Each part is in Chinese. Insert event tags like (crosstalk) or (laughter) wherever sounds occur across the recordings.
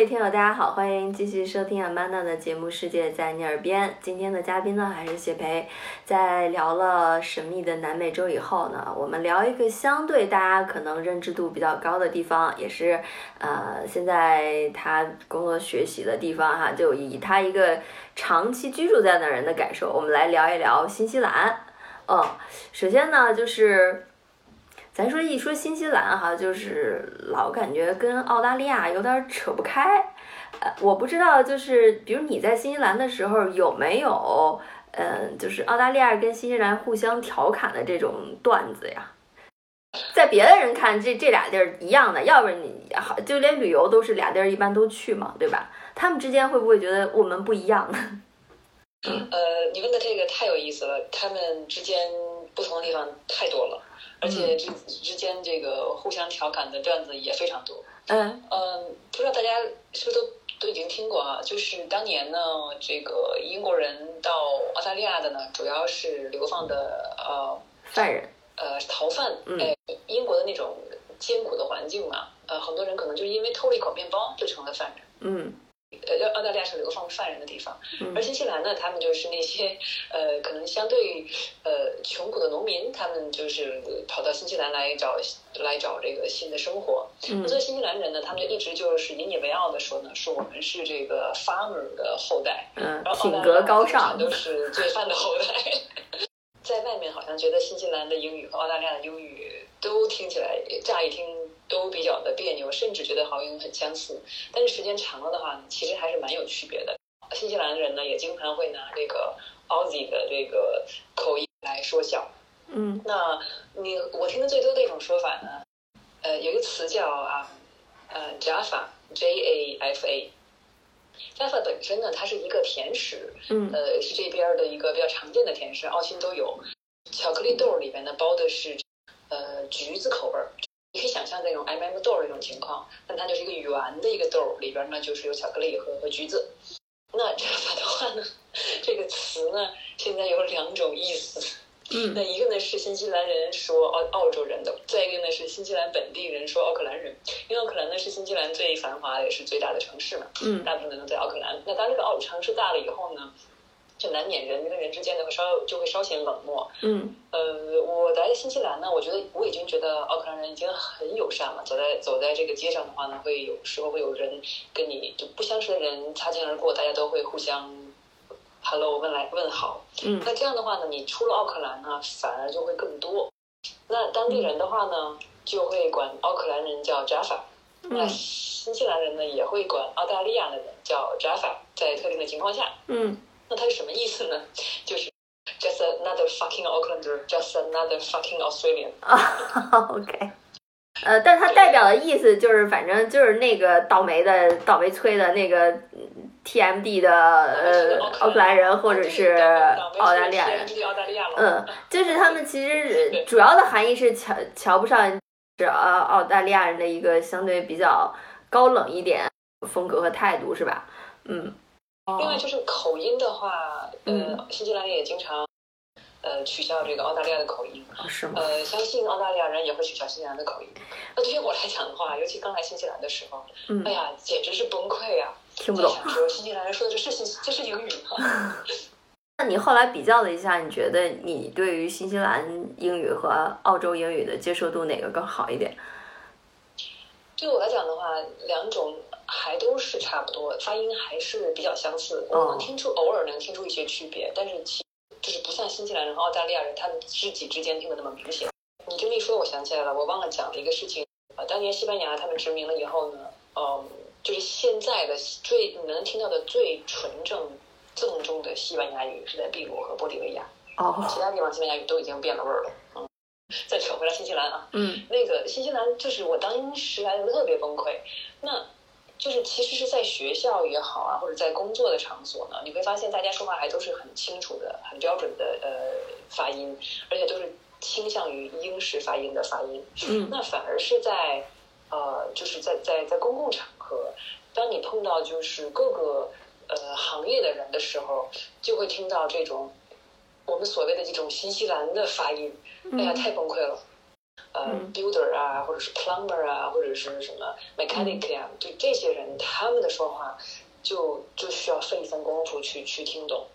各位听友，大家好，欢迎继续收听 Amanda 的节目《世界在你耳边》。今天的嘉宾呢，还是谢培。在聊了神秘的南美洲以后呢，我们聊一个相对大家可能认知度比较高的地方，也是呃现在他工作学习的地方哈。就以他一个长期居住在那人的感受，我们来聊一聊新西兰。嗯，首先呢，就是。咱说一说新西兰哈，就是老感觉跟澳大利亚有点扯不开，呃，我不知道，就是比如你在新西兰的时候有没有，嗯，就是澳大利亚跟新西兰互相调侃的这种段子呀？在别的人看，这这俩地儿一样的，要不然你好，就连旅游都是俩地儿一般都去嘛，对吧？他们之间会不会觉得我们不一样？(laughs) 呃，你问的这个太有意思了，他们之间不同的地方太多了。而且之之间这个互相调侃的段子也非常多。嗯嗯，不知道大家是不是都都已经听过啊？就是当年呢，这个英国人到澳大利亚的呢，主要是流放的呃犯人，呃逃犯。哎，英国的那种艰苦的环境嘛，呃，很多人可能就因为偷了一口面包就成了犯人。嗯。呃，澳大利亚是流放犯人的地方，而新西兰呢，他们就是那些呃，可能相对呃穷苦的农民，他们就是跑到新西兰来找来找这个新的生活。那作为新西兰人呢，他们就一直就是引以为傲的说呢，说我们是这个 farmer 的后代，嗯，品格高尚，都是罪犯的后代。(laughs) 在外面好像觉得新西兰的英语和澳大利亚的英语都听起来乍一听。都比较的别扭，甚至觉得好像很相似，但是时间长了的话，其实还是蛮有区别的。新西兰人呢，也经常会拿这个 Aussie 的这个口音来说笑。嗯，那你我听的最多的一种说法呢，呃，有一个词叫啊，呃，Jaffa，J A F A，Jaffa 本身呢，它是一个甜食，嗯，呃，是这边的一个比较常见的甜食，澳新都有。巧克力豆里边呢，包的是呃橘子口味儿。你可以想象那种 M M 豆儿那种情况，但它就是一个圆的一个豆儿，里边呢就是有巧克力和和橘子。那这样的话呢，这个词呢现在有两种意思。嗯，那一个呢是新西兰人说澳澳洲人的，再一个呢是新西兰本地人说奥克兰人。因为奥克兰呢是新西兰最繁华也是最大的城市嘛，嗯，大部分人都在奥克兰。那当这个奥城市大了以后呢？就难免人跟人之间的会稍就会稍显冷漠。嗯，呃，我来新西兰呢，我觉得我已经觉得奥克兰人已经很友善了。走在走在这个街上的话呢，会有时候会有人跟你就不相识的人擦肩而过，大家都会互相 hello 问来问好。嗯，那这样的话呢，你出了奥克兰呢，反而就会更多。那当地人的话呢，就会管奥克兰人叫 Jaffa。那新西兰人呢，也会管澳大利亚的人叫 Jaffa，在特定的情况下。嗯。那它是什么意思呢？(laughs) 就是 just another fucking Aucklander，just another fucking Australian。啊，(laughs) OK。呃，但它代表的意思就是，反正就是那个倒霉的、倒霉催的那个 TMD 的呃奥克兰人，或者是澳大利亚人。嗯，就是他们其实 (laughs) 主要的含义是瞧瞧不上是呃澳大利亚人的一个相对比较高冷一点风格和态度，是吧？嗯。另外就是口音的话，呃，新西兰人也经常，呃，取笑这个澳大利亚的口音。是吗？呃，相信澳大利亚人也会取笑新西兰的口音。那对于我来讲的话，尤其刚来新西兰的时候，哎呀，简直是崩溃啊！听不懂。说新西兰人说的这是新，这是英语吗？(laughs) 那你后来比较了一下，你觉得你对于新西兰英语和澳洲英语的接受度哪个更好一点？对我来讲的话，两种。还都是差不多，发音还是比较相似。我能听出，偶尔能听出一些区别，但是其就是不像新西兰人和澳大利亚人，他们知己之间听的那么明显。你这么一说，我想起来了，我忘了讲了一个事情。呃，当年西班牙他们殖民了以后呢，嗯，就是现在的最你能听到的最纯正、正宗的西班牙语是在秘鲁和玻利维亚。哦。其他地方西班牙语都已经变了味儿了。嗯。再扯回来新西兰啊。嗯。那个新西兰就是我当时来的特别崩溃。那。就是其实是在学校也好啊，或者在工作的场所呢，你会发现大家说话还都是很清楚的、很标准的呃发音，而且都是倾向于英式发音的发音。嗯，那反而是在呃，就是在在在公共场合，当你碰到就是各个呃行业的人的时候，就会听到这种我们所谓的这种新西兰的发音，哎呀，太崩溃了。呃 builder 啊，或者是 plumber 啊，或者是什么 mechanic 啊，对这些人他们的说话，就就需要费一番功夫去去听懂。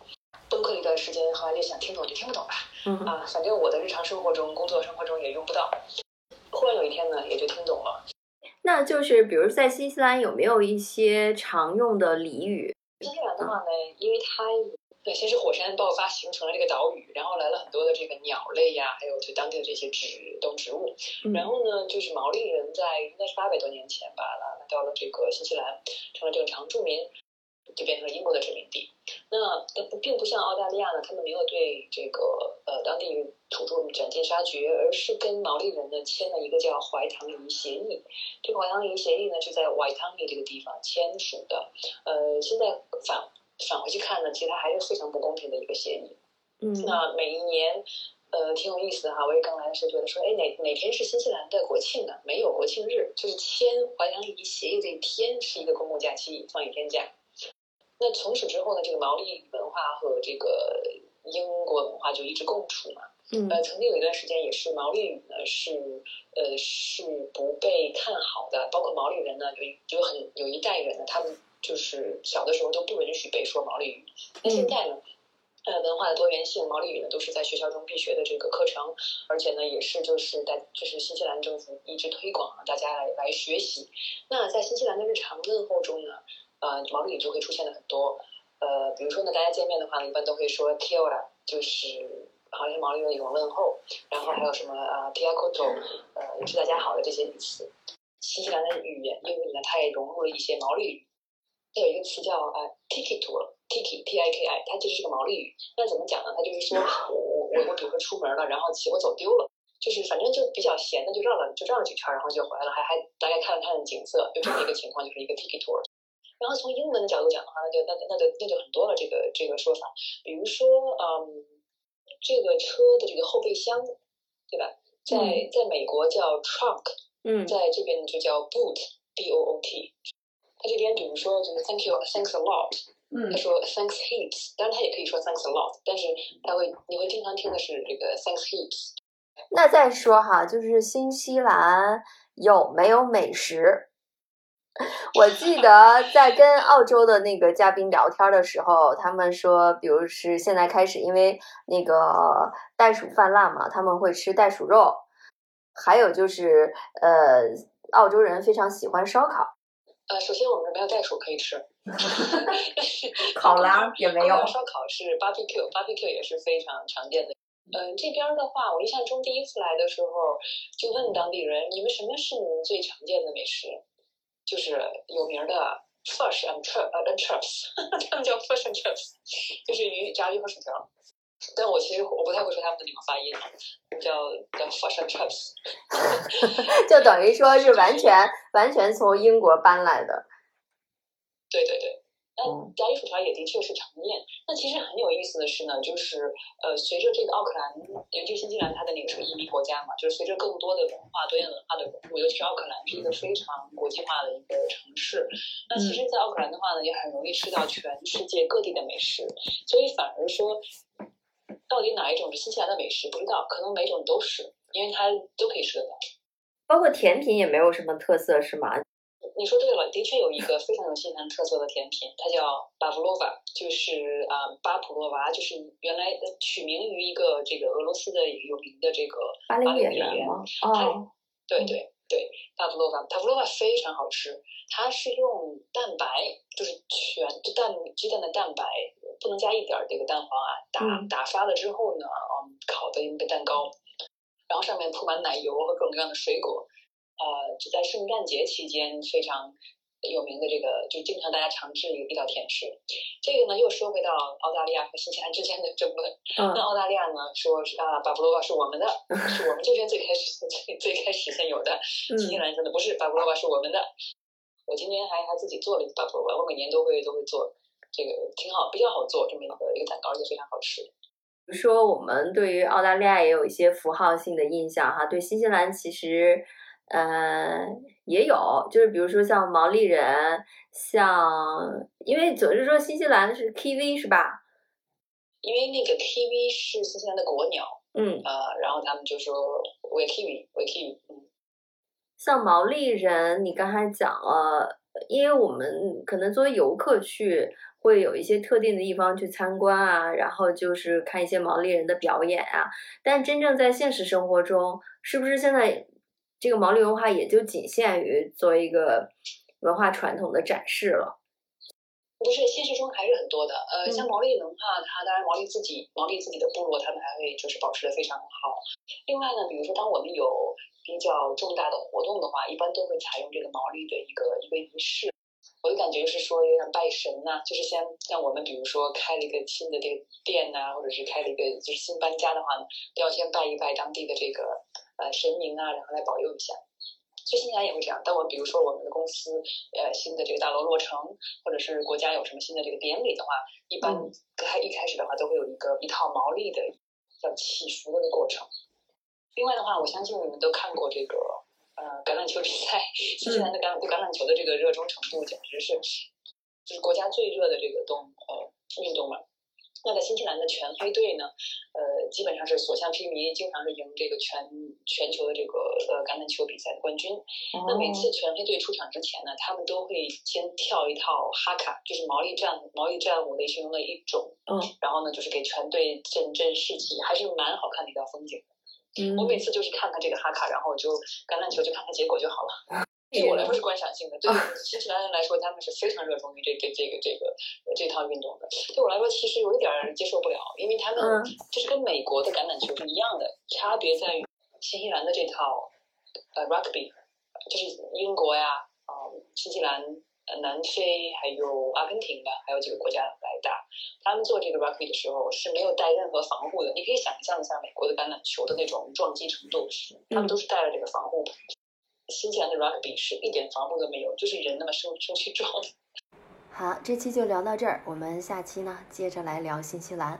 崩溃一段时间，后来就想听懂就听不懂吧，啊，反正我的日常生活中、工作生活中也用不到。忽然有一天呢，也就听懂了。那就是比如在新西兰有没有一些常用的俚语？新西兰的话呢，因为它。对，先是火山爆发形成了这个岛屿，然后来了很多的这个鸟类呀，还有就当地的这些植动植物。然后呢，就是毛利人在应该是八百多年前吧，来到了这个新西兰，成了这个常住民，就变成了英国的殖民地。那不并不像澳大利亚呢，他们没有对这个呃当地土著斩尽杀绝，而是跟毛利人呢签了一个叫怀唐尼协议。这个怀唐尼协议呢，就在怀唐尼这个地方签署的。呃，现在反。返回去看呢，其实它还是非常不公平的一个协议。嗯，那每一年，呃，挺有意思的哈。我也刚来的时候觉得说，哎，哪哪天是新西兰的国庆呢？没有国庆日，就是签怀唐尼协议这一天是一个公共假期，放一天假。那从此之后呢，这个毛利文化和这个英国文化就一直共处嘛。嗯，呃，曾经有一段时间也是毛利语呢是呃是不被看好的，包括毛利人呢有有很有一代人呢他们。就是小的时候都不允许被说毛利语，那现在呢？呃，文化的多元性，毛利语呢都是在学校中必学的这个课程，而且呢也是就是在就是新西兰政府一直推广，大家来来学习。那在新西兰的日常问候中呢，呃，毛利语就会出现的很多。呃，比如说呢，大家见面的话呢，一般都会说 Kia，就是好像是毛利的一种问候。然后还有什么啊 Tia Koto，呃，也是大家好的这些语词。新西兰的语言英语呢，它也融入了一些毛利语。它有一个词叫呃 tiki tour，tiki t i k i，它就是个毛利语。那怎么讲呢？它就是说我我我我比如说出门了，然后骑我走丢了，就是反正就比较闲的，就绕了就绕了几圈，然后就回来了，还还大概看了看景色，就这么一个情况，就是一个 tiki tour。然后从英文的角度讲的话，那就那那就那就很多了，这个这个说法，比如说嗯，这个车的这个后备箱，对吧？在在美国叫 trunk，嗯，在这边就叫 boot，b o o t。他这边比如说就是 thank you，thanks a lot，嗯，他说 thanks heaps，当然他也可以说 thanks a lot，但是他会你会经常听的是这个 thanks heaps。那再说哈，就是新西兰有没有美食？(laughs) 我记得在跟澳洲的那个嘉宾聊天的时候，他们说，比如是现在开始，因为那个袋鼠泛滥嘛，他们会吃袋鼠肉，还有就是呃，澳洲人非常喜欢烧烤。呃，首先我们没有袋鼠可以吃，(laughs) 烤 (laughs) 鸭也没有。烧烤是 barbecue，barbecue 也是非常常见的。嗯，这边的话，我印象中第一次来的时候，就问当地人，你们什么是你们最常见的美食？就是有名的 fish and chips，呃，chips，(laughs) 他们叫 fish and chips，就是鱼、炸鱼和薯条。但我其实我不太会说他们的那个发音，叫叫 fish and chips，(laughs) 就等于说是完全完全从英国搬来的。(laughs) 对对对，那炸鱼薯条也的确是常见。那其实很有意思的是呢，就是呃，随着这个奥克兰，尤其新西兰，它的那个是移民国家嘛，就是随着更多的文化多元文化的融入，尤其是奥克兰是一个非常国际化的一个城市。那其实，在奥克兰的话呢，也很容易吃到全世界各地的美食，所以反而说。到底哪一种是新西兰的美食？不知道，可能每种都是，因为它都可以吃得到。包括甜品也没有什么特色，是吗？你说对了，的确有一个非常有新西兰特色的甜品，它叫巴甫洛娃，就是啊巴普洛娃，就是原来取名于一个这个俄罗斯的有名的这个芭蕾演员吗？哦，对对对，巴甫洛娃，巴甫洛娃非常好吃，它是用蛋白，就是全就蛋鸡蛋的蛋白。不能加一点这个蛋黄啊，打打发了之后呢，嗯，烤的一个蛋糕，然后上面铺满奶油和各种各样的水果，呃，就在圣诞节期间非常有名的这个，就经常大家常吃的一道甜食。这个呢，又说回到澳大利亚和新西兰之间的争论。那澳大利亚呢，说是啊，巴布罗瓦是我们的，是我们这边最开始最最开始先有的。(laughs) 新西兰说的不是，巴布罗瓦是我们的。我今年还还自己做了一个巴布罗瓦，我每年都会都会做。这个挺好，比较好做，这么一个一个蛋糕也非常好吃。比如说，我们对于澳大利亚也有一些符号性的印象哈，对新西兰其实呃也有，就是比如说像毛利人，像因为总是说新西兰是 Kiwi 是吧？因为那个 kiwi 是新西兰的国鸟，嗯，呃，然后他们就说 we kiwi we kiwi，嗯。像毛利人，你刚才讲了，因为我们可能作为游客去，会有一些特定的地方去参观啊，然后就是看一些毛利人的表演啊。但真正在现实生活中，是不是现在这个毛利文化也就仅限于作为一个文化传统的展示了？不是，现实中还是很多的。呃，像毛利文化，它当然毛利自己毛利自己的部落，他们还会就是保持的非常好。另外呢，比如说当我们有比较重大的活动的话，一般都会采用这个毛利的一个一个仪式。我的感觉就是说，有点拜神呐，就是像像我们比如说开了一个新的这个店呐，或者是开了一个就是新搬家的话呢，都要先拜一拜当地的这个呃神明啊，然后来保佑一下。所以新西兰也会这样。但我比如说我们的公司呃新的这个大楼落成，或者是国家有什么新的这个典礼的话，一般开一开始的话都会有一个一套毛利的叫祈福的过程。另外的话，我相信你们都看过这个，呃，橄榄球比赛。新西兰的橄对橄榄球的这个热衷程度，简直是就是国家最热的这个动呃运动嘛。那在新西兰的全黑队呢，呃，基本上是所向披靡，经常是赢这个全全球的这个呃橄榄球比赛的冠军。那每次全黑队出场之前呢，他们都会先跳一套哈卡，就是毛利战毛利战舞类其中的一种。嗯。然后呢，就是给全队振振士气，还是蛮好看的一道风景。嗯我每次就是看看这个哈卡，然后我就橄榄球就看看结果就好了。(laughs) 对我来说是观赏性的，对新西兰人来说他们是非常热衷于这这这个这个这套运动的。对我来说其实有一点接受不了，因为他们就是跟美国的橄榄球是一样的，差别在于新西兰的这套呃 rugby，就是英国呀啊新西兰。呃，南非还有阿根廷的，还有几个国家来打，他们做这个 rugby 的时候是没有带任何防护的。你可以想象一下美国的橄榄球的那种撞击程度，他们都是带了这个防护。新西兰的 rugby 是一点防护都没有，就是人那么生生去撞。好，这期就聊到这儿，我们下期呢接着来聊新西兰。